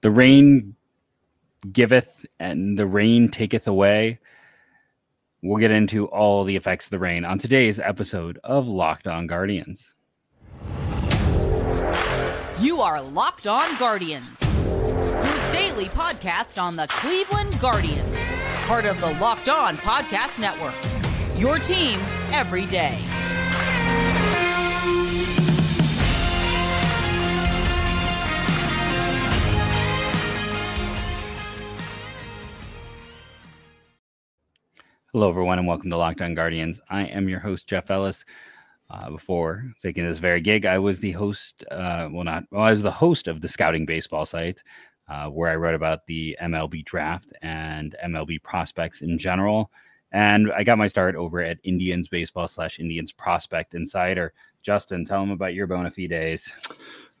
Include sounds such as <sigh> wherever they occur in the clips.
The rain giveth and the rain taketh away. We'll get into all the effects of the rain on today's episode of Locked On Guardians. You are Locked On Guardians, your daily podcast on the Cleveland Guardians, part of the Locked On Podcast Network. Your team every day. Hello, everyone, and welcome to Locked On Guardians. I am your host, Jeff Ellis. Uh, before taking this very gig, I was the host, uh, well, not, well, I was the host of the Scouting Baseball site, uh, where I wrote about the MLB draft and MLB prospects in general. And I got my start over at Indians Baseball slash Indians Prospect Insider. Justin, tell them about your bona fides.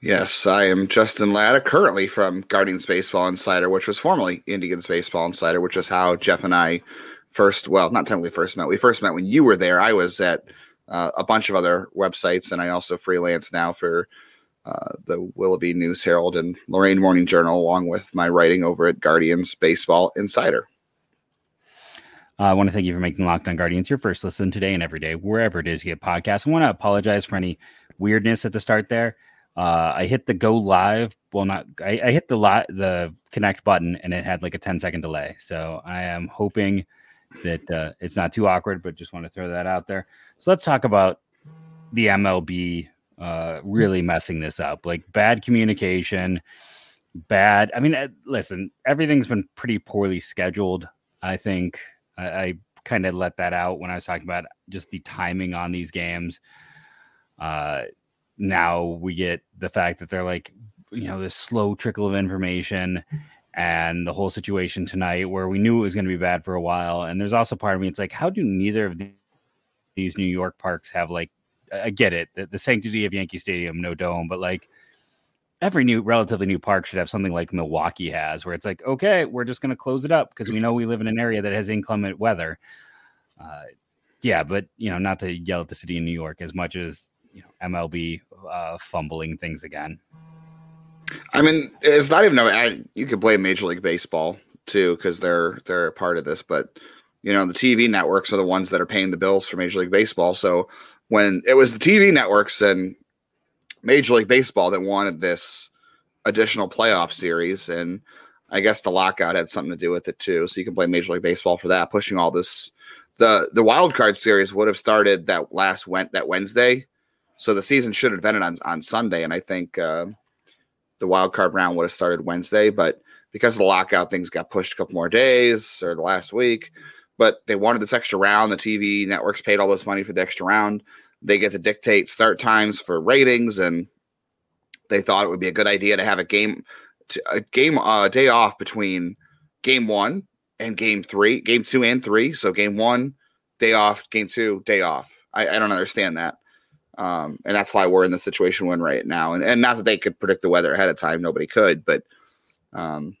Yes, I am Justin Lada, currently from Guardians Baseball Insider, which was formerly Indians Baseball Insider, which is how Jeff and I first, well, not technically first met. We first met when you were there. I was at uh, a bunch of other websites, and I also freelance now for uh, the Willoughby News Herald and Lorain Morning Journal, along with my writing over at Guardians Baseball Insider. I want to thank you for making Locked On Guardians your first listen today and every day, wherever it is you get podcasts. I want to apologize for any weirdness at the start there. Uh, I hit the go live. Well, not I, I hit the li- the connect button and it had like a 10 second delay. So I am hoping that uh, it's not too awkward, but just want to throw that out there. So let's talk about the MLB uh, really messing this up, like bad communication, bad. I mean, uh, listen, everything's been pretty poorly scheduled. I think I, I kind of let that out when I was talking about just the timing on these games. Uh, now we get the fact that they're like, you know, this slow trickle of information and the whole situation tonight where we knew it was going to be bad for a while. And there's also part of me, it's like, how do neither of these New York parks have like, I get it, the, the sanctity of Yankee Stadium, no dome, but like every new, relatively new park should have something like Milwaukee has, where it's like, okay, we're just going to close it up because we know we live in an area that has inclement weather. Uh, yeah, but you know, not to yell at the city of New York as much as you know MLB uh, fumbling things again. I mean, it's not even. I, you could blame Major League Baseball too because they're they're a part of this, but you know the TV networks are the ones that are paying the bills for Major League Baseball. So when it was the TV networks and Major League Baseball that wanted this additional playoff series, and I guess the lockout had something to do with it too. So you can blame Major League Baseball for that, pushing all this. the The wild card series would have started that last went that Wednesday, so the season should have ended on on Sunday, and I think. Uh, the wild card round would have started Wednesday, but because of the lockout, things got pushed a couple more days or the last week. But they wanted this extra round. The TV networks paid all this money for the extra round. They get to dictate start times for ratings, and they thought it would be a good idea to have a game, a game uh, day off between game one and game three, game two and three. So game one, day off. Game two, day off. I, I don't understand that. Um, and that's why we're in the situation we're in right now. And, and not that they could predict the weather ahead of time, nobody could, but um,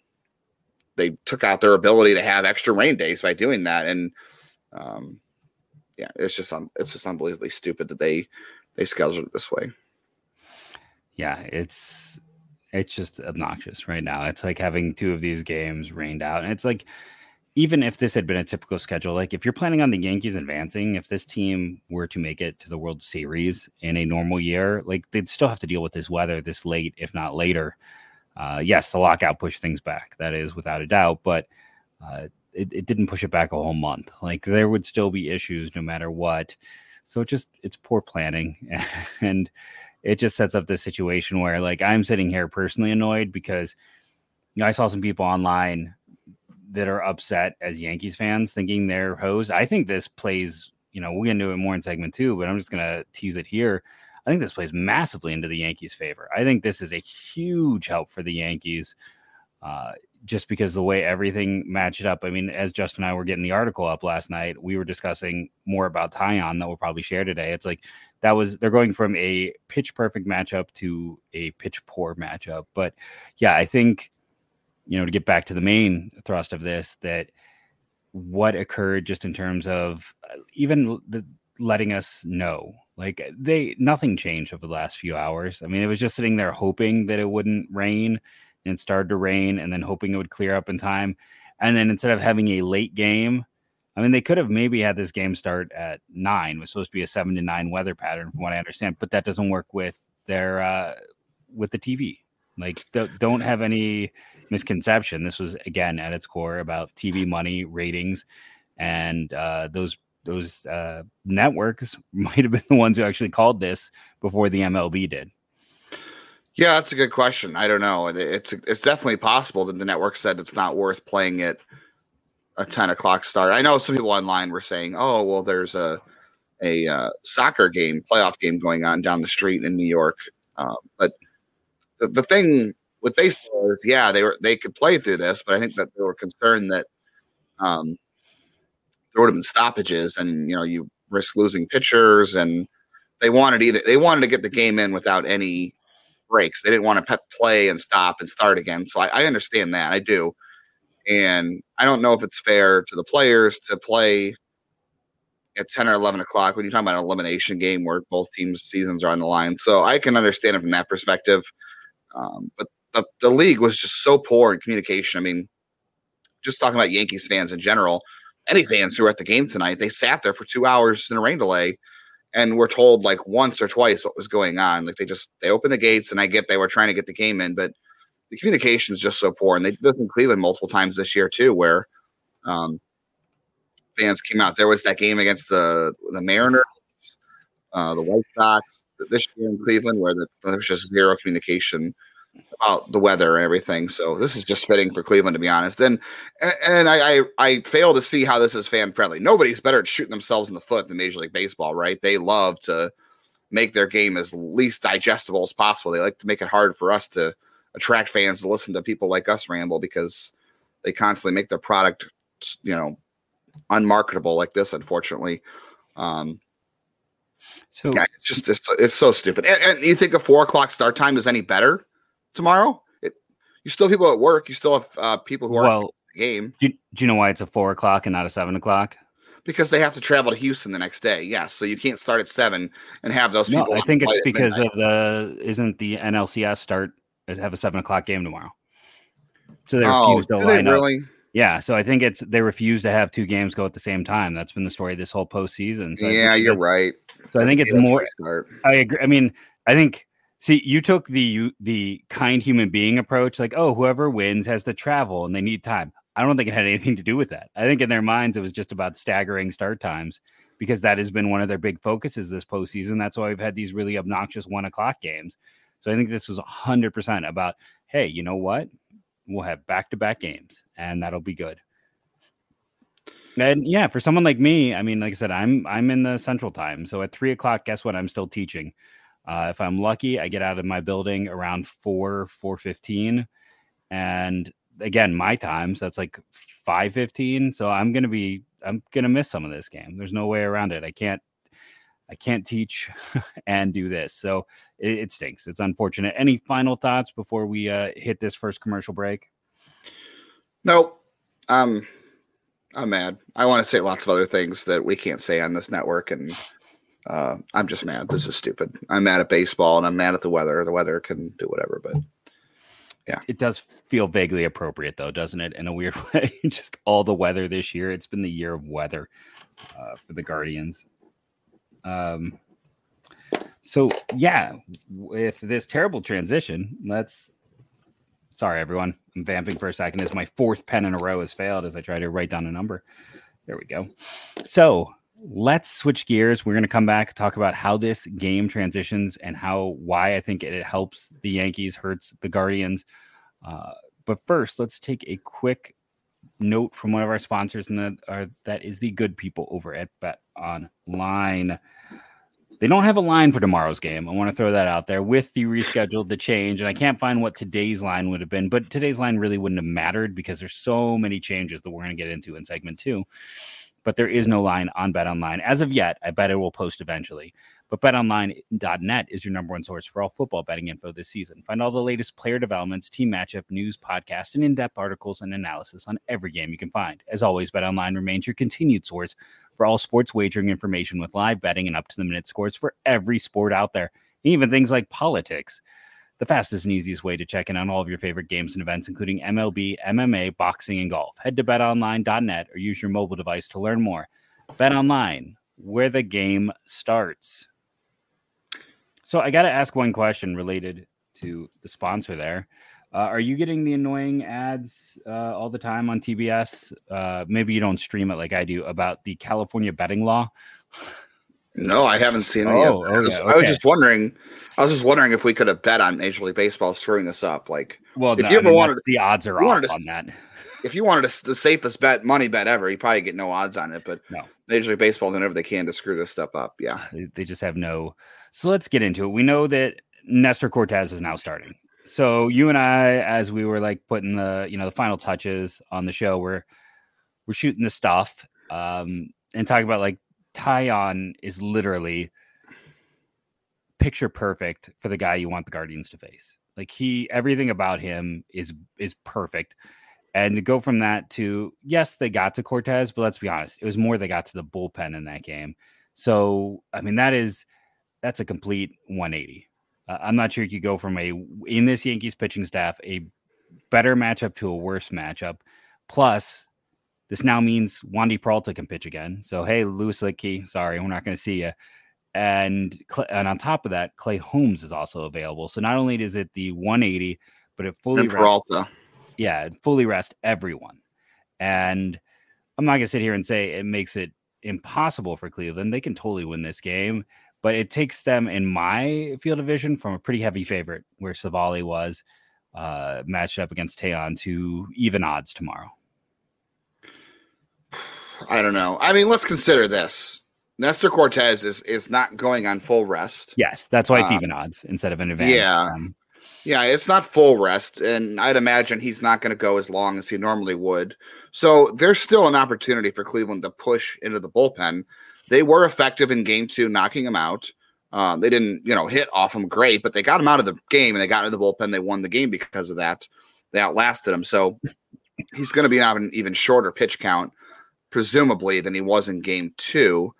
they took out their ability to have extra rain days by doing that. And um, yeah, it's just un- it's just unbelievably stupid that they they scheduled it this way. Yeah, it's it's just obnoxious right now. It's like having two of these games rained out, and it's like even if this had been a typical schedule, like if you're planning on the Yankees advancing, if this team were to make it to the World Series in a normal year, like they'd still have to deal with this weather this late, if not later. Uh, yes, the lockout pushed things back. That is without a doubt, but uh, it, it didn't push it back a whole month. Like there would still be issues no matter what. So it just it's poor planning, <laughs> and it just sets up this situation where like I'm sitting here personally annoyed because you know, I saw some people online that are upset as Yankees fans thinking they're hosed. I think this plays, you know, we'll get into it more in segment two, but I'm just going to tease it here. I think this plays massively into the Yankees' favor. I think this is a huge help for the Yankees uh, just because the way everything matched up. I mean, as Justin and I were getting the article up last night, we were discussing more about Taillon that we'll probably share today. It's like that was they're going from a pitch perfect matchup to a pitch poor matchup. But yeah, I think you know, to get back to the main thrust of this, that what occurred just in terms of uh, even the letting us know like they nothing changed over the last few hours i mean it was just sitting there hoping that it wouldn't rain and it started to rain, and then hoping it would clear up in time. And then instead of having a late game, I mean, they could have maybe had this game start at nine. It was supposed to be a seven to nine weather pattern, from what I understand, but that doesn't work with their uh, with the TV. Like, don't have any misconception. This was again at its core about TV money, ratings, and uh, those those uh, networks <laughs> might have been the ones who actually called this before the MLB did. Yeah, that's a good question. I don't know. It's it's definitely possible that the network said it's not worth playing it a ten o'clock start. I know some people online were saying, "Oh, well, there's a a uh, soccer game, playoff game going on down the street in New York," um, but the, the thing with baseball is, yeah, they were they could play through this, but I think that they were concerned that um, there would have been stoppages, and you know, you risk losing pitchers, and they wanted either they wanted to get the game in without any breaks. They didn't want to play and stop and start again. So I, I understand that, I do, and I don't know if it's fair to the players to play at 10 or 11 o'clock when you're talking about an elimination game where both teams' seasons are on the line. So I can understand it from that perspective. Um, but the, the league was just so poor in communication. I mean, just talking about Yankees fans in general, any fans who were at the game tonight, they sat there for two hours in a rain delay and were told like once or twice what was going on. Like they just they opened the gates and I get they were trying to get the game in, but the communication is just so poor. And they did this in Cleveland multiple times this year too, where um, fans came out. There was that game against the the Mariners, uh, the White Sox this year in Cleveland, where the, there was just zero communication about the weather and everything. So this is just fitting for Cleveland, to be honest. And and I I, I fail to see how this is fan friendly. Nobody's better at shooting themselves in the foot than Major League Baseball, right? They love to make their game as least digestible as possible. They like to make it hard for us to attract fans to listen to people like us ramble because they constantly make their product, you know, unmarketable like this. Unfortunately, um, so yeah, it's just it's, it's so stupid. And, and, you think a four o'clock start time is any better tomorrow? It, you still have people at work. You still have uh, people who are well, game. Do you, do you know why it's a four o'clock and not a seven o'clock? Because they have to travel to Houston the next day. Yes, so you can't start at seven and have those people. No, I think it's because of the isn't the NLCS start have a seven o'clock game tomorrow. So they refuse oh, to line really? up. Yeah, so I think it's they refuse to have two games go at the same time. That's been the story this whole postseason. So yeah, you're right. So I think it's more. I agree. I mean, I think. See, you took the you, the kind human being approach, like, oh, whoever wins has to travel and they need time. I don't think it had anything to do with that. I think in their minds it was just about staggering start times because that has been one of their big focuses this postseason. That's why we've had these really obnoxious one o'clock games. So I think this was hundred percent about, hey, you know what? We'll have back to back games and that'll be good. And yeah, for someone like me, I mean, like I said, I'm I'm in the central time. So at three o'clock, guess what? I'm still teaching. Uh, if I'm lucky, I get out of my building around four, four fifteen. And again, my time, so that's like five fifteen. So I'm gonna be I'm gonna miss some of this game. There's no way around it. I can't I can't teach <laughs> and do this. So it, it, stinks. It's unfortunate. Any final thoughts before we uh, hit this first commercial break? Nope. Um, I'm mad. I want to say lots of other things that we can't say on this network, and uh, I'm just mad. This is stupid. I'm mad at baseball, and I'm mad at the weather. The weather can do whatever, but yeah, it does feel vaguely appropriate, though, doesn't it? In a weird <laughs> way, just all the weather this year. It's been the year of weather uh, for the Guardians. Um, so yeah, with this terrible transition, let's. Sorry, everyone. I'm vamping for a second as my fourth pen in a row has failed as I try to write down a number. There we go. So let's switch gears. We're going to come back talk about how this game transitions and how why I think it helps the Yankees, hurts the Guardians. Uh, but first, let's take a quick note from one of our sponsors, and that are that is the good people over at Bet Online. They don't have a line for tomorrow's game. I want to throw that out there with the rescheduled, the change, and I can't find what today's line would have been, but today's line really wouldn't have mattered because there's so many changes that we're going to get into in segment two. But there is no line on Bet Online as of yet. I bet it will post eventually. But betonline.net is your number one source for all football betting info this season. Find all the latest player developments, team matchup, news, podcasts, and in-depth articles and analysis on every game you can find. As always, BetOnline remains your continued source for all sports wagering information with live betting and up to the minute scores for every sport out there, even things like politics. The fastest and easiest way to check in on all of your favorite games and events, including MLB, MMA, boxing, and golf. Head to betonline.net or use your mobile device to learn more. Bet online, where the game starts. So I got to ask one question related to the sponsor there. Uh, are you getting the annoying ads uh, all the time on TBS? Uh, maybe you don't stream it like I do about the California betting law. <laughs> No, I haven't seen it yet. Oh, I was, okay, I was just wondering. I was just wondering if we could have bet on Major League Baseball screwing this up. Like, Well, If no, you I ever mean, wanted- the odds are off to on that. if you wanted to, the safest bet, money bet ever, you probably get no odds on it. But No. Major League Baseball doing whatever they can to screw this stuff up. Yeah. They, they just have no. So let's get into it. We know that Nestor Cortes is now starting. So you and I, as we were like putting the you know the final touches on the show, we're we're shooting the stuff um, and talking about like Taillon is literally picture perfect for the guy you want the Guardians to face. Like he, everything about him is is perfect. And to go from that to yes, they got to Cortes, but let's be honest, it was more they got to the bullpen in that game. So I mean, that is that's a complete 180. Uh, I'm not sure you could go from a in this Yankees pitching staff a better matchup to a worse matchup. Plus, this now means Wandy Peralta can pitch again. So hey, Lewis Luetge, sorry, we're not going to see you. And and on top of that, Clay Holmes is also available. So not only is it the 180, but it fully And rests Peralta. yeah, fully rest everyone. And I'm not going to sit here and say it makes it impossible for Cleveland. They can totally win this game, but it takes them in my field of vision from a pretty heavy favorite where Civale was uh, matched up against Taillon to even odds tomorrow. I don't know. I mean, let's consider this. Nestor Cortes is is not going on full rest. Yes, that's why it's Uh, even odds instead of an advantage. yeah. Um, Yeah, it's not full rest, and I'd imagine he's not going to go as long as he normally would. So there's still an opportunity for Cleveland to push into the bullpen. They were effective in game two, knocking him out. Uh, they didn't, you know, hit off him great, but they got him out of the game and they got into the bullpen. They won the game because of that. They outlasted him. So he's going to be on an even shorter pitch count, presumably, than he was in game two.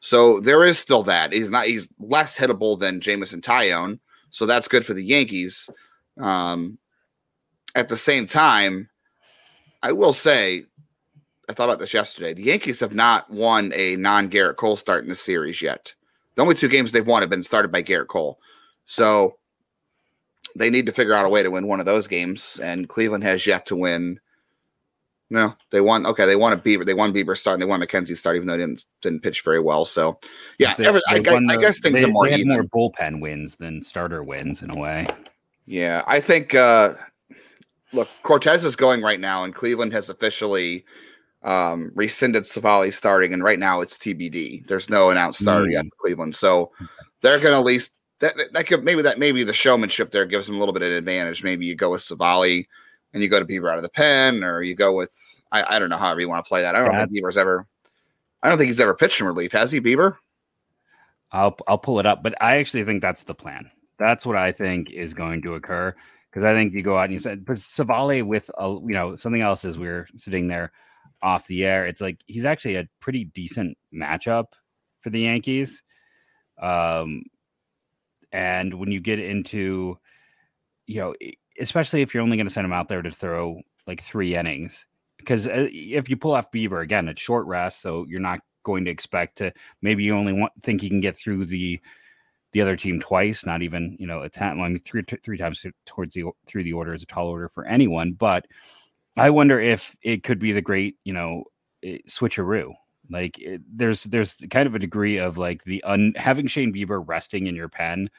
So there is still that. He's not, he's less hittable than Jameson Taillon. So that's good for the Yankees. Um, at the same time, I will say, I thought about this yesterday. The Yankees have not won a non Gerrit Cole start in this series yet. The only two games they've won have been started by Gerrit Cole. So they need to figure out a way to win one of those games. And Cleveland has yet to win. No, they won. Okay, they won a Bieber. They won Bieber start. And they won McKenzie start, even though they didn't didn't pitch very well. So yeah, they- every, I, they guess, won I the- guess things they, are more they had more bullpen wins than starter wins in a way. Yeah, I think uh look, Cortes is going right now, and Cleveland has officially um rescinded Civale starting, and right now it's TBD. There's no announced starter yet Mm. for Cleveland. So they're gonna at least that that could maybe that maybe the showmanship there gives them a little bit of advantage. Maybe you go with Civale and you go to Bieber out of the pen, or you go with I, I don't know however you want to play that. I don't That- think Bieber's ever I don't think he's ever pitched in relief. Has he, Bieber? I'll I'll pull it up, but I actually think that's the plan. That's what I think is going to occur because I think you go out and you said, but Civale with a you know something else as we are sitting there off the air. It's like he's actually a pretty decent matchup for the Yankees. Um, and when you get into, you know, especially if you're only going to send him out there to throw like three innings, because uh, if you pull off Bieber again, it's short rest, so you're not going to expect to maybe you only want think you can get through the the other team twice, not even you know a. I mean, three three times towards the through the order is a tall order for anyone, but I wonder if it could be the great you know switcheroo. Like it, there's there's kind of a degree of like the un, having Shane Bieber resting in your pen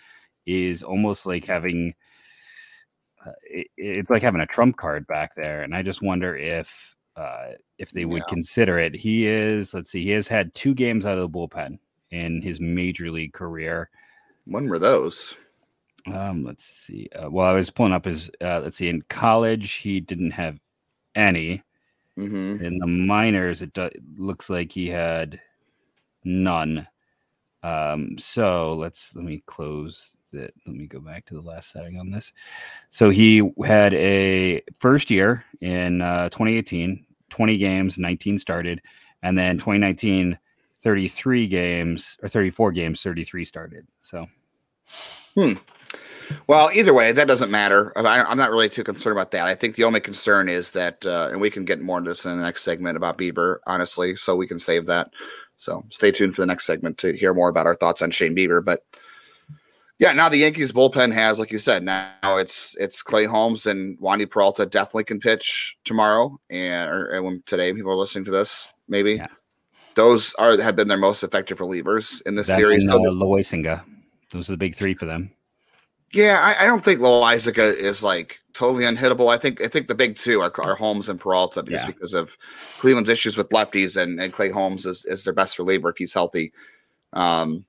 is almost like having it, it's like having a trump card back there, and I just wonder if uh, if they would Yeah. consider it. He is let's see, he has had two games out of the bullpen in his major league career. When were those? Um, let's see. Uh, well, I was pulling up his. Uh, let's see. In college, he didn't have any. hmm In the minors, it do- looks like he had none. Um, so let's let me close it. Let me go back to the last setting on this. So he had a first year in uh, 2018, 20 games, 19 started, and then 2019, 33 games or 34 games, 33 started. So hmm. Well, either way, that doesn't matter. I, am not really too concerned about that. I think the only concern is that, uh, and we can get more into this in the next segment about Bieber, honestly, so we can save that. So stay tuned for the next segment to hear more about our thoughts on Shane Bieber. But yeah, now the Yankees bullpen has, like you said, now it's it's Clay Holmes and Wandy Peralta definitely can pitch tomorrow, and or, when today people are listening to this, maybe yeah. those are have been their most effective relievers in the series. And, uh, Loaisiga. Those are the big three for them. Yeah, I, I don't think Loaisiga is like totally unhittable. I think I think the big two are, are Holmes and Peralta just yeah. because of Cleveland's issues with lefties and, and Clay Holmes is, is their best reliever if he's healthy. Um,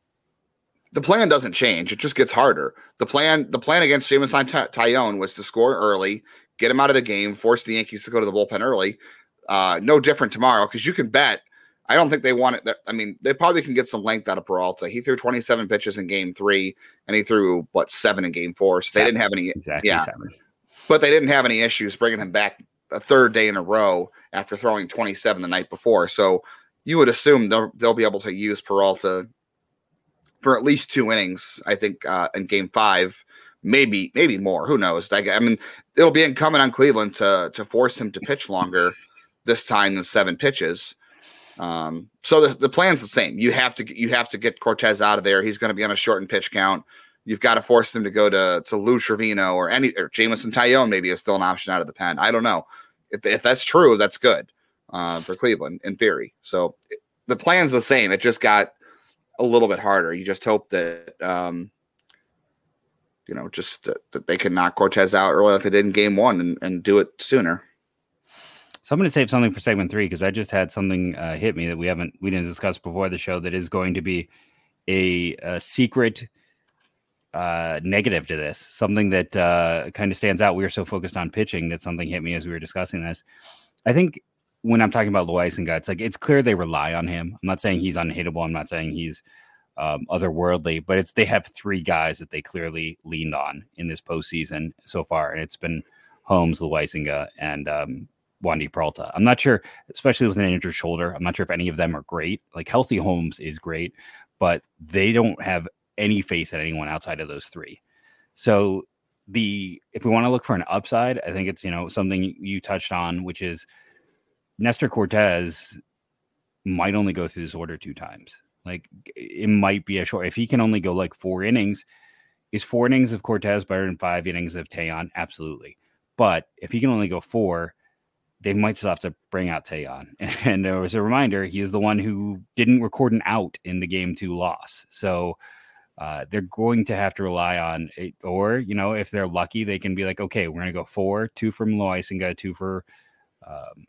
the plan doesn't change; it just gets harder. The plan the plan against Jameson Taillon was to score early, get him out of the game, force the Yankees to go to the bullpen early. Uh, no different tomorrow because you can bet I don't think they want it. I mean, they probably can get some length out of Peralta. He threw 27 pitches in game three, and he threw what seven in game four. So they didn't have any. Exactly. Yeah, seven. but they didn't have any issues bringing him back a third day in a row after throwing 27 the night before. So you would assume they'll they'll be able to use Peralta for at least two innings. I think uh, in game five, maybe maybe more. Who knows? I, I mean, it'll be incumbent on Cleveland to to force him to pitch longer this time than seven pitches. Um, so the, the plan's the same. You have to you have to get Cortes out of there. He's going to be on a shortened pitch count. You've got to force him to go to to Lou Trivino or any or Jameson Taillon maybe is still an option out of the pen. I don't know. If, if that's true, that's good uh, for Cleveland in theory. So the plan's the same. It just got a little bit harder. You just hope that um, you know just that, that they can knock Cortes out early like they did in game one and, and do it sooner. So I'm going to save something for segment three because I just had something uh, hit me that we haven't we didn't discuss before the show that is going to be a, a secret uh, negative to this. Something that uh, kind of stands out. We were so focused on pitching that something hit me as we were discussing this. I think when I'm talking about Loaisiga, it's like it's clear they rely on him. I'm not saying he's unhittable. I'm not saying he's um, otherworldly, but it's they have three guys that they clearly leaned on in this postseason so far, and it's been Holmes, Loaisiga, and um, Wandy Peralta. I'm not sure, especially with an injured shoulder. I'm not sure if any of them are great. Like healthy Holmes is great, but they don't have any faith in anyone outside of those three. So the if we want to look for an upside, I think it's you know something you touched on, which is Nestor Cortes might only go through this order two times. Like it might be a short if he can only go like four innings. Is four innings of Cortes better than five innings of Taillon? Absolutely. But if he can only go four, they might still have to bring out Taillon. <laughs> And there was a reminder, he is the one who didn't record an out in the game two loss. So uh, they're going to have to rely on it, or, you know, if they're lucky, they can be like, okay, we're going to go four, two from Loaisiga, two for, um,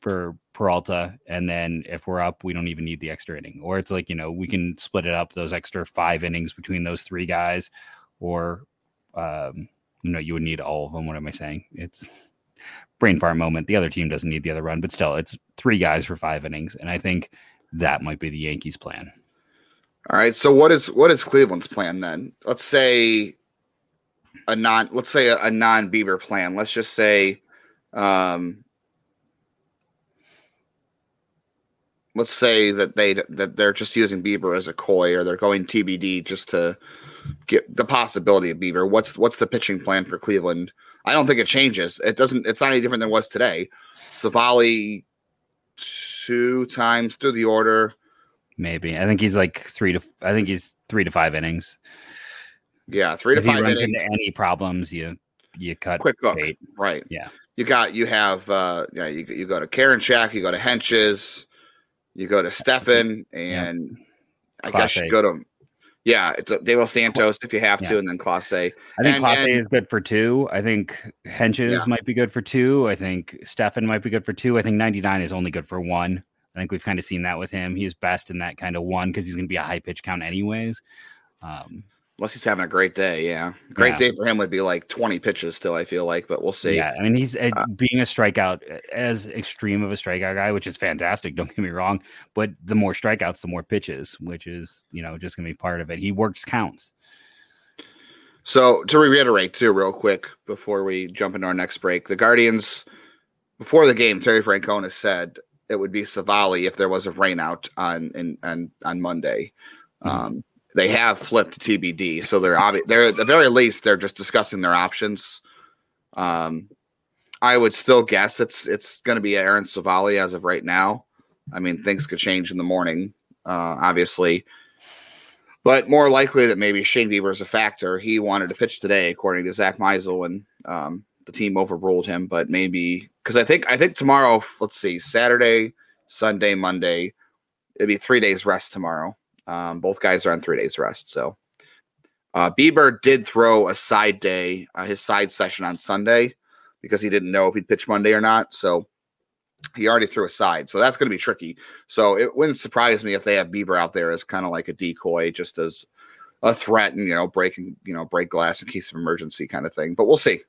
for Peralta. And then if we're up, we don't even need the extra inning. Or it's like, you know, we can split it up those extra five innings between those three guys, or, um, you know, you would need all of them. What am I saying? It's, brain fart moment. The other team doesn't need the other run, but still, it's three guys for five innings, and I think that might be the Yankees' plan. All right. So what is what is Cleveland's plan then? Let's say a non let's say a, a non Bieber plan. Let's just say um let's say that they that they're just using Bieber as a coy or they're going TBD just to get the possibility of Bieber. What's what's the pitching plan for Cleveland I don't think it changes. It doesn't. It's not any different than it was today. Civale two times through the order. Maybe I think he's like three to. I think he's three to five innings. Yeah, three if to five. Runs innings. into any problems, you you cut quick hook. Right. Yeah. You got you have uh yeah you you go to Karinchak, you go to Hentges, you go to <laughs> Stephan, and yep. I guess you go to yeah, it's a De Los Santos if you have yeah. to, and then Clase. I think Clase is good for two. I think Hentges yeah. might be good for two. I think Stephan might be good for two. I think 99 is only good for one. I think we've kind of seen that with him. He's best in that kind of one because he's going to be a high pitch count anyways. Um, Unless he's having a great day, yeah. Great yeah. day for him would be like 20 pitches still, I feel like, but we'll see. Yeah, I mean, he's uh, uh being a strikeout as extreme of a strikeout guy, which is fantastic, <laughs> don't get me wrong, but the more strikeouts, the more pitches, which is, you know, just going to be part of it. He works counts. So, to reiterate too real quick before we jump into our next break, the Guardians before the game, Terry Francona said it would be Civale if there was a rainout on in, on on Monday. Mm-hmm. Um, they have flipped TBD. So they're obvi- they're at the very least they're just discussing their options. Um, I would still guess it's it's going to be Aaron Civale as of right now. I mean, things could change in the morning, uh, obviously, but more likely that maybe Shane Bieber is a factor. He wanted to pitch today, according to Zack Meisel, and um, the team overruled him. But maybe because I think I think tomorrow, let's see, Saturday, Sunday, Monday, it'd be three days rest tomorrow. Um, both guys are on three days rest, so. Uh, Bieber did throw a side day, uh, his side session on Sunday because he didn't know if he'd pitch Monday or not. So he already threw a side. So that's going to be tricky. So it wouldn't surprise me if they have Bieber out there as kind of like a decoy, just as a threat and, you know, breaking, you know, break glass in case of emergency kind of thing. But we'll see.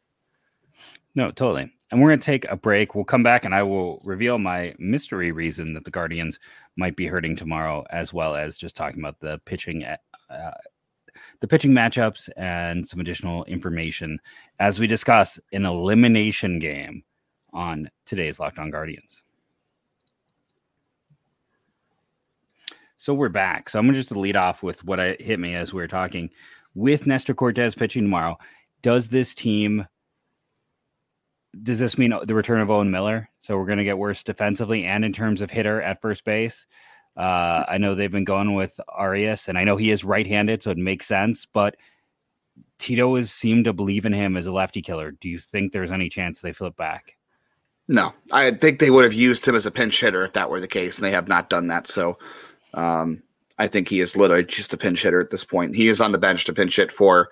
No, totally. And we're going to take a break. We'll come back and I will reveal my mystery reason that the Guardians might be hurting tomorrow, as well as just talking about the pitching uh, the pitching matchups and some additional information as we discuss an elimination game on today's Locked On Guardians. So we're back. So I'm just to just lead off with what I hit me as we are talking. With Nestor Cortes pitching tomorrow, does this team does this mean the return of Owen Miller? So we're going to get worse defensively and in terms of hitter at first base. Uh, I know they've been going with Arias, and I know he is right-handed, so it makes sense. But Tito has seemed to believe in him as a lefty killer. Do you think there's any chance they flip back? No, I think they would have used him as a pinch hitter if that were the case, and they have not done that. So, um, I think he is literally just a pinch hitter at this point. He is on the bench to pinch hit for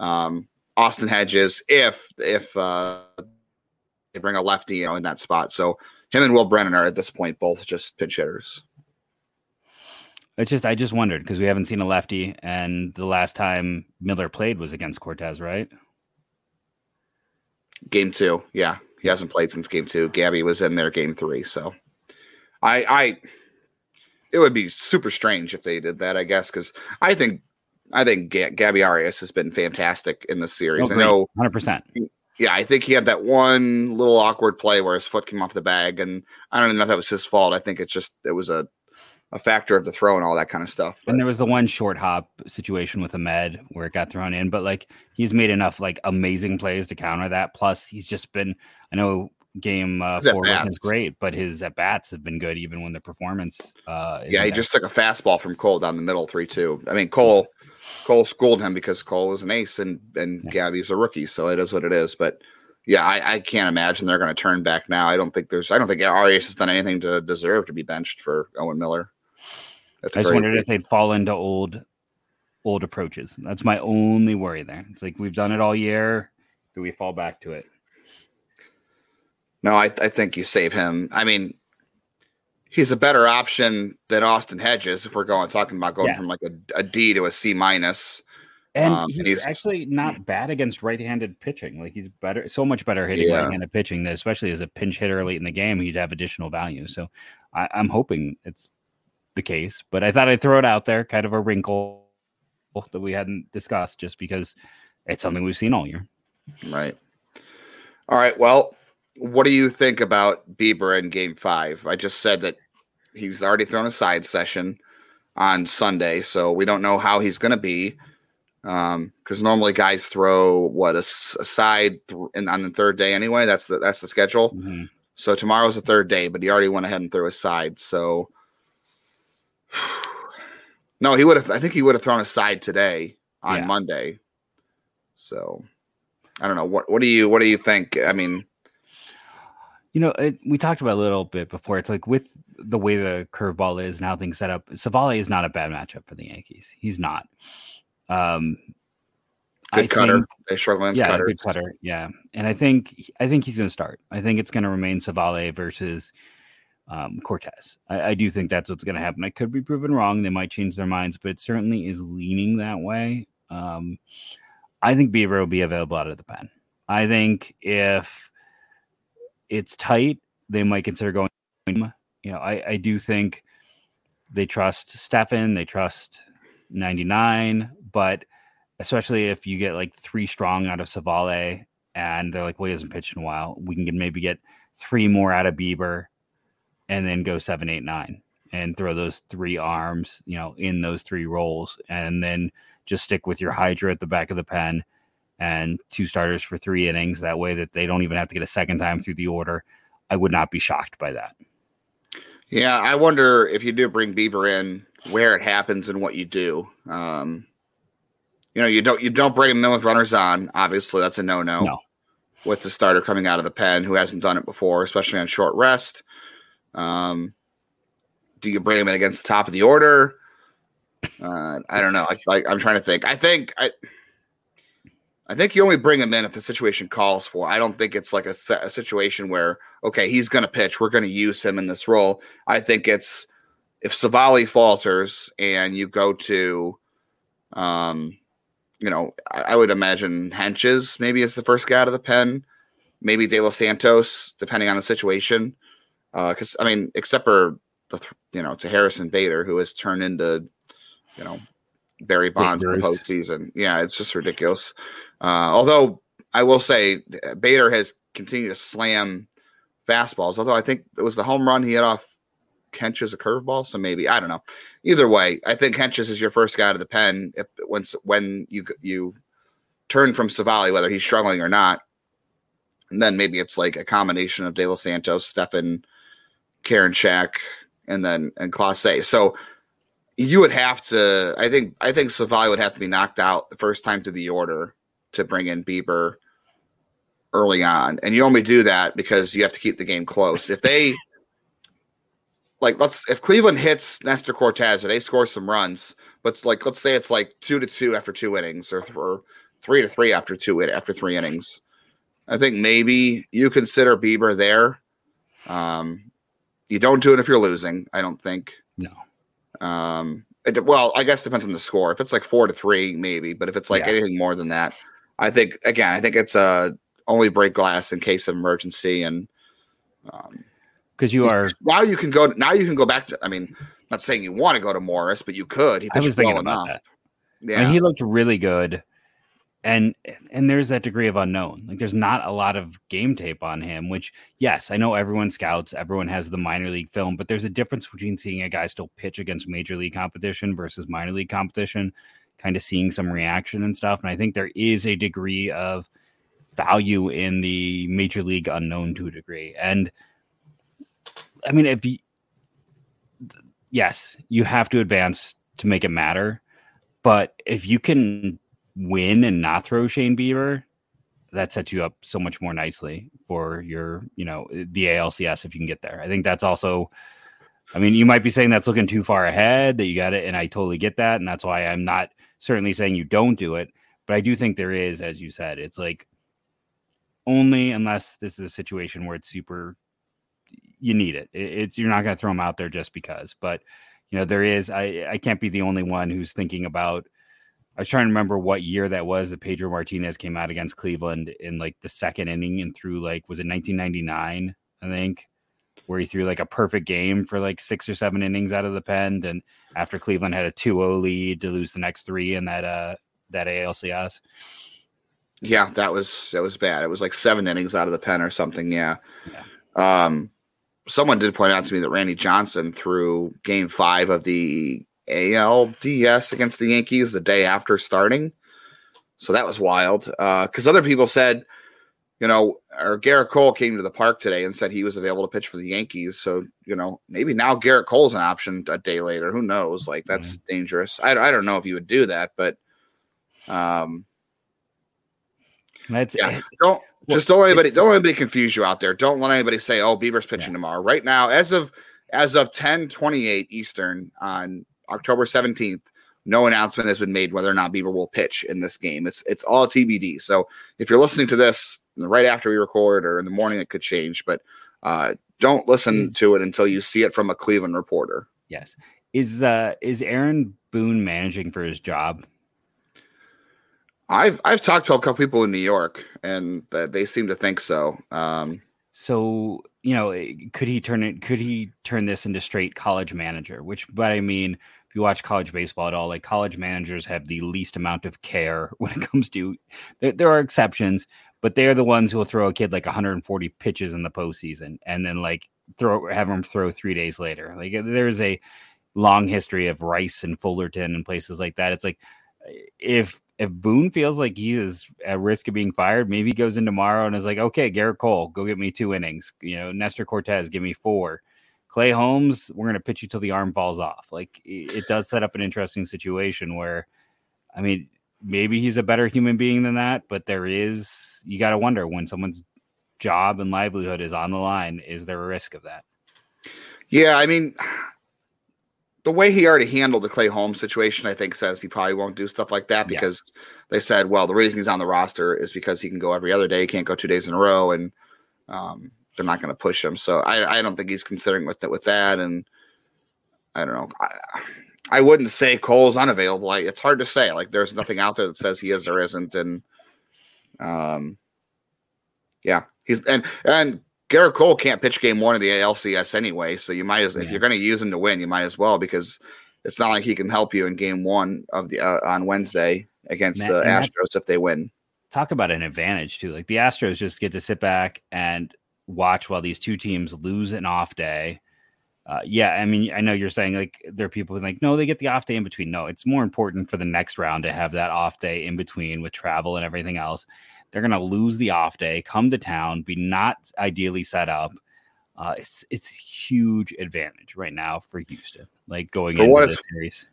um, Austin Hedges if if uh, they bring a lefty, you know, in that spot. So him and Will Brennan are at this point both just pinch hitters. It's just I just wondered because we haven't seen a lefty, and the last time Miller played was against Cortes, right? Game two, yeah, he hasn't played since game two. Gabby was in there game three, so I, I, it would be super strange if they did that. I guess because I think I think G- Gabby Arias has been fantastic in this series. Oh, I know, hundred percent. Yeah, I think he had that one little awkward play where his foot came off the bag, and I don't even know if that was his fault. I think it's just it was a a factor of the throw and all that kind of stuff. But. And there was the one short hop situation with Amed where it got thrown in, but like he's made enough like amazing plays to counter that. Plus, he's just been I know game uh, four was great, but his at bats have been good even when the performance. Uh, yeah, he there. just took a fastball from Cole down the middle, three two. I mean, Cole Cole schooled him because Cole is an ace and and yeah. Gabby's a rookie, so it is what it is. But yeah, I, I can't imagine they're going to turn back now. I don't think there's I don't think Arias has done anything to deserve to be benched for Owen Miller. I just wondered if they'd fall into old old approaches. That's my only worry there. It's like we've done it all year. Do we fall back to it? No, I, I think you save him. I mean, he's a better option than Austin Hedges if we're going talking about going yeah. from like a, a D to a C minus. And um, he's, he's, actually not bad against right-handed pitching. Like he's better, so much better hitting yeah. right-handed pitching. That especially as a pinch hitter late in the game, he'd have additional value. So I, I'm hoping it's the case, but I thought I'd throw it out there, kind of a wrinkle that we hadn't discussed, just because it's something we've seen all year. Right. All right. Well, what do you think about Bieber in Game Five? I just said that he's already thrown a side session on Sunday, so we don't know how he's going to be. Because um, normally guys throw what a, a side th- in, on the third day anyway. That's the that's the schedule. Mm-hmm. So tomorrow's the third day, but he already went ahead and threw a side. So <sighs> no, he would have. I think he would have thrown a side today on yeah. Monday. So I don't know. What what do you what do you think? I mean, you know, it, we talked about a little bit before. It's like with the way the curveball is and how things set up. Civale is not a bad matchup for the Yankees. He's not. Um, good I cutter. Think, they struggle yeah, cutters. good cutter. Yeah, and I think I think he's going to start. I think it's going to remain Civale versus um, Cortes. I, I, do think that's what's going to happen. I could be proven wrong. They might change their minds, but it certainly is leaning that way. Um, I think Bieber will be available out of the pen. I think if it's tight, they might consider going. You know, I, I do think they trust Stephan, they trust 99, but especially if you get like three strong out of Civale and they're like, well, he hasn't pitched in a while, we can maybe get three more out of Bieber and then go seven, eight, nine. and throw those three arms, you know, in those three roles, and then just stick with your Hydra at the back of the pen and two starters for three innings. That way, that they don't even have to get a second time through the order. I would not be shocked by that. Yeah, I wonder if you do bring Bieber in, where it happens and what you do. Um, you know, you don't you don't bring him in with runners on. Obviously, that's a no no. With the starter coming out of the pen who hasn't done it before, especially on short rest. Um, do you bring him in against the top of the order? Uh, I don't know. I, I'm trying to think. I think I. I think you only bring him in if the situation calls for. I don't think it's like a, a situation where okay, he's going to pitch. We're going to use him in this role. I think it's if Civale falters and you go to, um, you know, I, I would imagine Hentges maybe is the first guy out of the pen, maybe De Los Santos, depending on the situation. Because uh, I mean, except for the you know to Harrison Bader, who has turned into, you know, Barry Bonds in the postseason. Yeah, it's just ridiculous. Uh, although I will say Bader has continued to slam fastballs. Although I think it was the home run he hit off Hentges a curveball, so maybe I don't know. Either way, I think Hentges is your first guy to the pen if when when you you turn from Civale, whether he's struggling or not, and then maybe it's like a combination of De Los Santos, Stephan, Karinchak, and then and Clase. So you would have to. I think I think Civale would have to be knocked out the first time to the order to bring in Bieber early on. And you only do that because you have to keep the game close. If they <laughs> like let's if Cleveland hits Nestor Cortes or they score some runs, but it's like let's say it's like two to two after two innings or, or three to three after two after three innings. I think maybe you consider Bieber there. Um, you don't do it if you're losing. I don't think. No. Um, it, well, I guess depends on the score. If it's like four to three, maybe. But if it's like yeah. anything more than that, I think again, I think it's a uh, only break glass in case of emergency and um because you are <laughs> now you can go now you can go back to I mean not saying you want to go to Morris but you could. He I was thinking well about enough. that. Yeah I mean, he looked really good. And and there's that degree of unknown. Like there's not a lot of game tape on him which yes I know everyone scouts everyone has the minor league film but there's a difference between seeing a guy still pitch against major league competition versus minor league competition kind of seeing some reaction and stuff. And I think there is a degree of value in the major league unknown to a degree. And I mean, if you, yes, you have to advance to make it matter. But if you can win and not throw Shane Bieber, that sets you up so much more nicely for your, you know, the ALCS if you can get there. I think that's also, I mean, you might be saying that's looking too far ahead that you got it. And I totally get that. And that's why I'm not certainly saying you don't do it, but I do think there is, as you said, it's like only unless this is a situation where it's super, you need it. It's you're not going to throw them out there just because, but you know there is. I I can't be the only one who's thinking about. I was trying to remember what year that was that Pedro Martinez came out against Cleveland in like the second inning and threw like was it 1999 I think where he threw like a perfect game for like six or seven innings out of the pen. And after Cleveland had a 2-0 lead to lose the next three in that uh that ALCS. Yeah, that was that was bad. It was like seven innings out of the pen or something. Yeah. yeah. Um someone did point out to me that Randy Johnson threw game five of the ALDS against the Yankees the day after starting. So that was wild. Uh, because other people said you know, or Gerrit Cole came to the park today and said he was available to pitch for the Yankees. So, you know, maybe now Gerrit Cole's an option a day later. Who knows? Like, that's mm-hmm. dangerous. I, I don't know if you would do that, but, um, that's yeah. Don't well, just don't let anybody don't let anybody confuse you out there. Don't let anybody say, "Oh, Bieber's pitching yeah. tomorrow." Right now, as of as of ten twenty eight Eastern on October seventeenth, no announcement has been made whether or not Bieber will pitch in this game. It's it's all TBD. So if you're listening to this right after we record or in the morning, it could change. But uh, don't listen to it until you see it from a Cleveland reporter. Yes. Is uh, is Aaron Boone managing for his job? I've I've talked to a couple people in New York, and they seem to think so. Um, so you know, could he turn it? Could he turn this into straight college manager? Which, but I mean, if you watch college baseball at all, like college managers have the least amount of care <laughs> when it comes to. There, there are exceptions, but they're the ones who will throw a kid like 140 pitches in the postseason and then like throw have him throw three days later. Like uh, there's a long history of Rice and Fullerton and places like that. It's like eh, if if Boone feels like he is at risk of being fired, maybe he goes in tomorrow and is like, okay, Gerrit Cole, go get me two innings. You know, Nestor Cortes, give me four. Clay Holmes, we're going to pitch you till the arm falls off. Like it does set up an interesting situation where, I mean, maybe he's a better human being than that, but there is, you got to wonder when someone's job and livelihood is on the line, is there a risk of that? Yeah. I mean, the way he already handled the Clay Holmes situation, I think says he probably won't do stuff like that because yeah. they said, well, the reason he's on the roster is because he can go every other day, he can't go two days in a row. And, um, they're not going to push him. So I, I don't think he's considering with that with that. And I don't know. I, I wouldn't say Cole's unavailable. I, it's hard to say. Like there's nothing out there that says he is or isn't. And um, yeah, he's and and Gerrit Cole can't pitch game one of the ALCS anyway. So you might as yeah. if you're going to use him to win, you might as well because it's not like he can help you in game one of the uh, on Wednesday against Matt, the Astros if they win. Talk about an advantage too. Like the Astros just get to sit back and watch while these two teams lose an off day. Uh, yeah, I mean, I know you're saying like there are people like, no, they get the off day in between. No, it's more important for the next round to have that off day in between with travel and everything else. They're going to lose the off day, come to town, be not ideally set up. Uh, it's it's huge advantage right now for Houston, like going for into this series.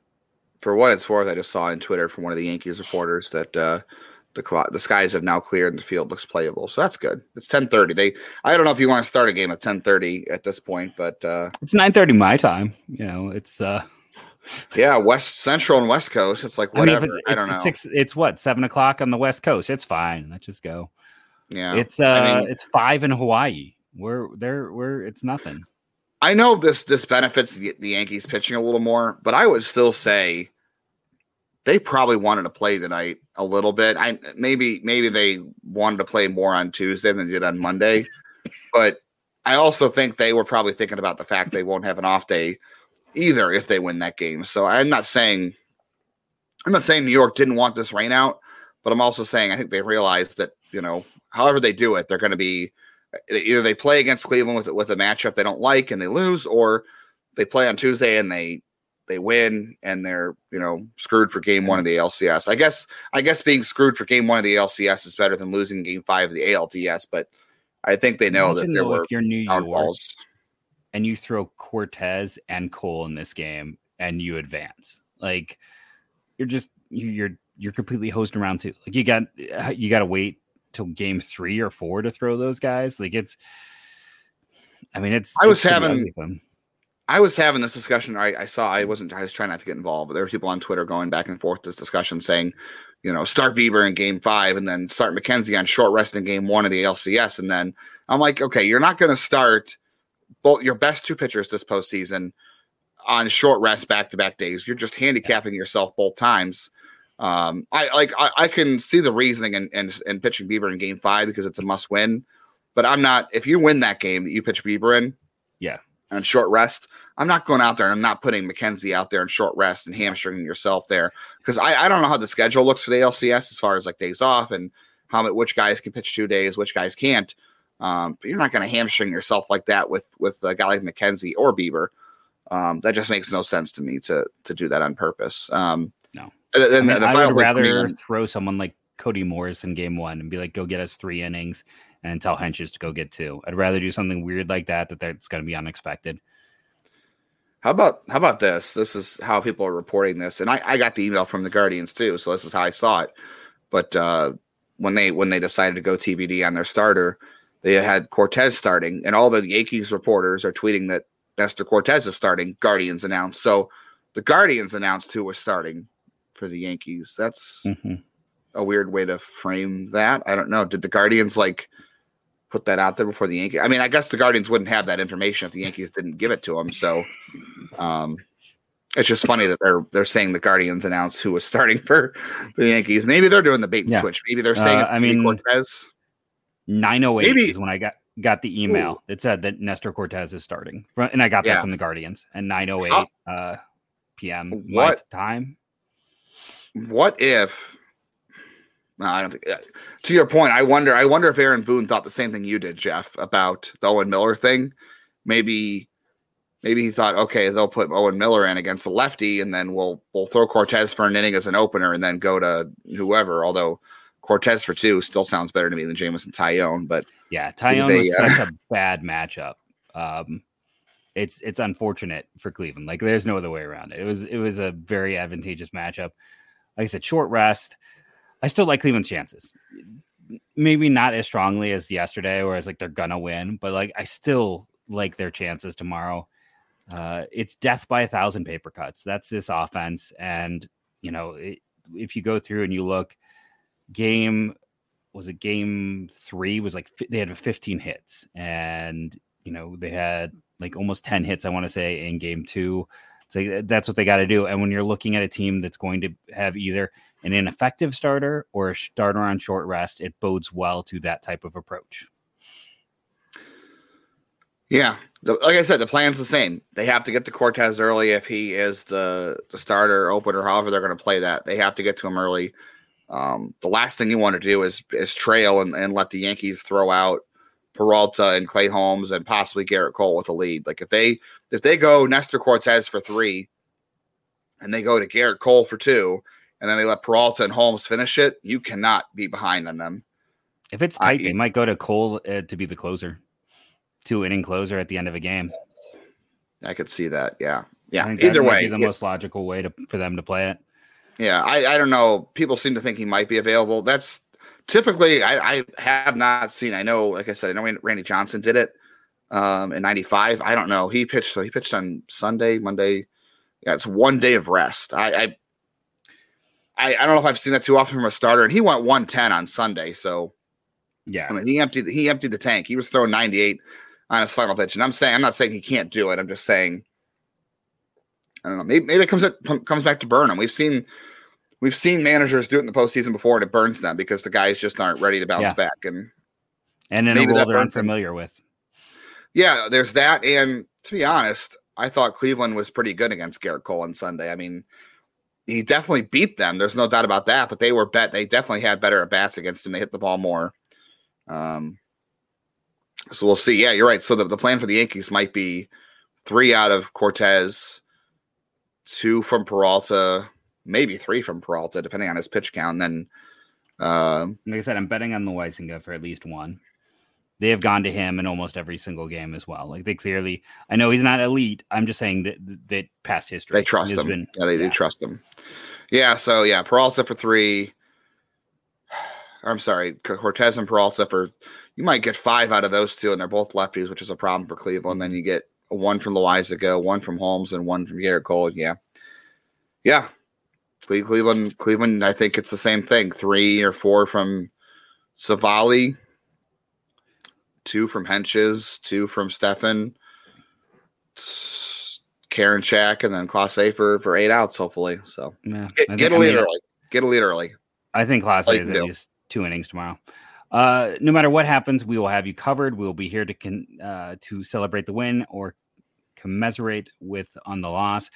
For what it's worth, I just saw on Twitter from one of the Yankees reporters that uh, the clock, the skies have now cleared and the field looks playable. So that's good. It's 10:30. They I don't know if you want to start a game at 10:30 at this point, but uh It's 9:30 my time. You know, it's uh <laughs> yeah, West Central and West Coast. It's like whatever. I, mean, I don't know. It's, six, it's what seven o'clock on the West Coast. It's fine. Let's just go. Yeah, it's uh, I mean, it's five in Hawaii. We're there. We're it's nothing. I know this this benefits the, the Yankees pitching a little more, but I would still say they probably wanted to play tonight a little bit. I maybe maybe they wanted to play more on Tuesday than they did on Monday, but I also think they were probably thinking about the fact they won't have an off day either if they win that game. So I'm not saying I'm not saying New York didn't want this rain out, but I'm also saying I think they realized that you know however they do it, they're going to be either they play against Cleveland with with a matchup they don't like and they lose, or they play on Tuesday and they they win and they're you know screwed for game one of the LCS. I guess I guess being screwed for game one of the LCS is better than losing game five of the ALDS, but I think they know Imagine that there were if you're New York and you throw Cortes and Cole in this game and you advance. Like you're just you're you're completely hosting around too. Like you got you got to wait till game three or four to throw those guys. Like it's. I mean, it's. I was it's having I was having this discussion. I, I, saw. I wasn't. I was trying not to get involved, but there were people on Twitter going back and forth this discussion, saying, you know, start Bieber in Game Five, and then start McKenzie on short rest in Game One of the LCS, and then I'm like, okay, you're not going to start both your best two pitchers this postseason on short rest back to back days. You're just handicapping yourself both times. Um, I like. I, I can see the reasoning and in, in pitching Bieber in Game Five because it's a must win, but I'm not. If you win that game that you pitch Bieber in, yeah, and short rest. I'm not going out there and I'm not putting McKenzie out there in short rest and hamstringing yourself there because I, I don't know how the schedule looks for the LCS as far as like days off and how much which guys can pitch two days, which guys can't. Um, but you're not going to hamstring yourself like that with with a guy like McKenzie or Bieber. Um, that just makes no sense to me to to do that on purpose. Um, no, I, mean, I would rather throw someone like Cody Morris in game one and be like, go get us three innings and tell Hentges to go get two. I'd rather do something weird like that that that's going to be unexpected. How about how about this? This is how people are reporting this, and I, I got the email from the Guardians too, so this is how I saw it. But uh, when they when they decided to go TBD on their starter, they had Cortes starting, and all the Yankees reporters are tweeting that Nestor Cortes is starting. Guardians announced, so the Guardians announced who was starting for the Yankees. That's mm-hmm. a weird way to frame that. I don't know. Did the Guardians like? Put that out there before the Yankees. I mean, I guess the Guardians wouldn't have that information if the Yankees didn't give it to them. So, um, it's just funny that they're they're saying the Guardians announced who was starting for the Yankees. Maybe they're doing the bait and yeah. switch. Maybe they're saying uh, I mean Cortes. Nine oh eight is when I got got the email. Ooh. It said that Nestor Cortes is starting, and I got that from the Guardians. And nine oh eight uh, p.m. What time? What if no, I don't think. Uh, to your point, I wonder. I wonder if Aaron Boone thought the same thing you did, Jeff, about the Owen Miller thing. maybe maybe he thought, okay, they'll put Owen Miller in against the lefty, and then we'll we'll throw Cortes for an inning as an opener, and then go to whoever. Although Cortes for two still sounds better to me than Jameson Taillon, but yeah, Taillon was uh, such a bad matchup. Um, it's it's unfortunate for Cleveland. Like there's no other way around it. It was it was a very advantageous matchup. Like I said, short rest. I still like Cleveland's chances. Maybe not as strongly as yesterday, whereas like they're gonna win, but like I still like their chances tomorrow. Uh, it's death by a thousand paper cuts. That's this offense, and you know it, if you go through and you look, game was it game three was like they had 15 hits, and you know they had like almost 10 hits, I want to say, in game two. So that's what they got to do. And when you're looking at a team that's going to have either an ineffective starter or a starter on short rest, it bodes well to that type of approach. Yeah. Like I said, the plan's the same. They have to get to Cortes early if he is the, the starter, opener, however they're going to play that. They have to get to him early. Um, the last thing you want to do is is trail and, and let the Yankees throw out Peralta and Clay Holmes and possibly Gerrit Cole with a lead. Like if they if they go Nestor Cortes for three, and they go to Gerrit Cole for two, and then they let Peralta and Holmes finish it, you cannot be behind on them. If it's tight, I, they might go to Cole uh, to be the closer, two inning closer at the end of a game. I could see that. Yeah, yeah. Either way, the yeah. most logical way to for them to play it. Yeah, I, I don't know. People seem to think he might be available. That's typically I, I have not seen. I know, like I said, I know Randy Johnson did it um, in '95. I don't know. He pitched. So he pitched on Sunday, Monday. Yeah, it's one day of rest. I, I I, I don't know if I've seen that too often from a starter, and he went 110 on Sunday. So yeah, I mean, he emptied he emptied the tank. He was throwing 98 on his final pitch, and I'm saying I'm not saying he can't do it. I'm just saying I don't know. Maybe, maybe it comes at, comes back to burn him. We've seen we've seen managers do it in the postseason before, and it burns them because the guys just aren't ready to bounce yeah. back. And and in a role they're unfamiliar them. with. Yeah, there's that. And to be honest, I thought Cleveland was pretty good against Gerrit Cole on Sunday. I mean, he definitely beat them. There's no doubt about that. But they were bet. They definitely had better at bats against him. They hit the ball more. Um. So we'll see. Yeah, you're right. So the, the plan for the Yankees might be three out of Cortes, two from Peralta, maybe three from Peralta, depending on his pitch count. And then, uh, like I said, I'm betting on the Weisinger for at least one. They have gone to him in almost every single game as well. Like they clearly, I know he's not elite. I'm just saying that that past history, they trust him. Been, yeah, they yeah. do trust him. Yeah. So yeah, Peralta for three. I'm sorry, Cortes and Peralta for. You might get five out of those two, and they're both lefties, which is a problem for Cleveland. Then you get one from Loaisiga, one from Holmes, and one from Gerrit Cole. Yeah, yeah. Cleveland, Cleveland. I think it's the same thing. Three or four from Civale, two from Hentges, two from Stephan, Karinchak, and then Clase for for eight outs. Hopefully, so yeah, get, get a lead I mean, early. Get a lead early. I think Clase is at least two innings tomorrow. Uh, no matter what happens, we will have you covered. We will be here to con- uh, to celebrate the win or commiserate with on the loss.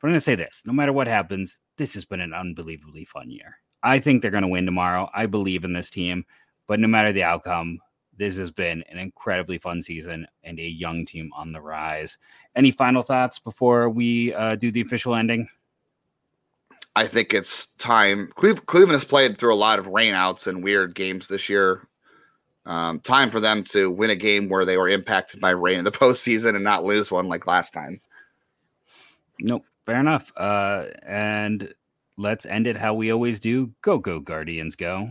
But I'm going to say this: no matter what happens, this has been an unbelievably fun year. I think they're going to win tomorrow. I believe in this team, but no matter the outcome, this has been an incredibly fun season and a young team on the rise. Any final thoughts before we uh, do the official ending? I think it's time. Cleveland has played through a lot of rainouts and weird games this year. Um, time for them to win a game where they were impacted by rain in the <laughs> postseason and not lose one like last time. Nope, fair enough. Uh, and let's end it how we always do. Go, go, Guardians, go.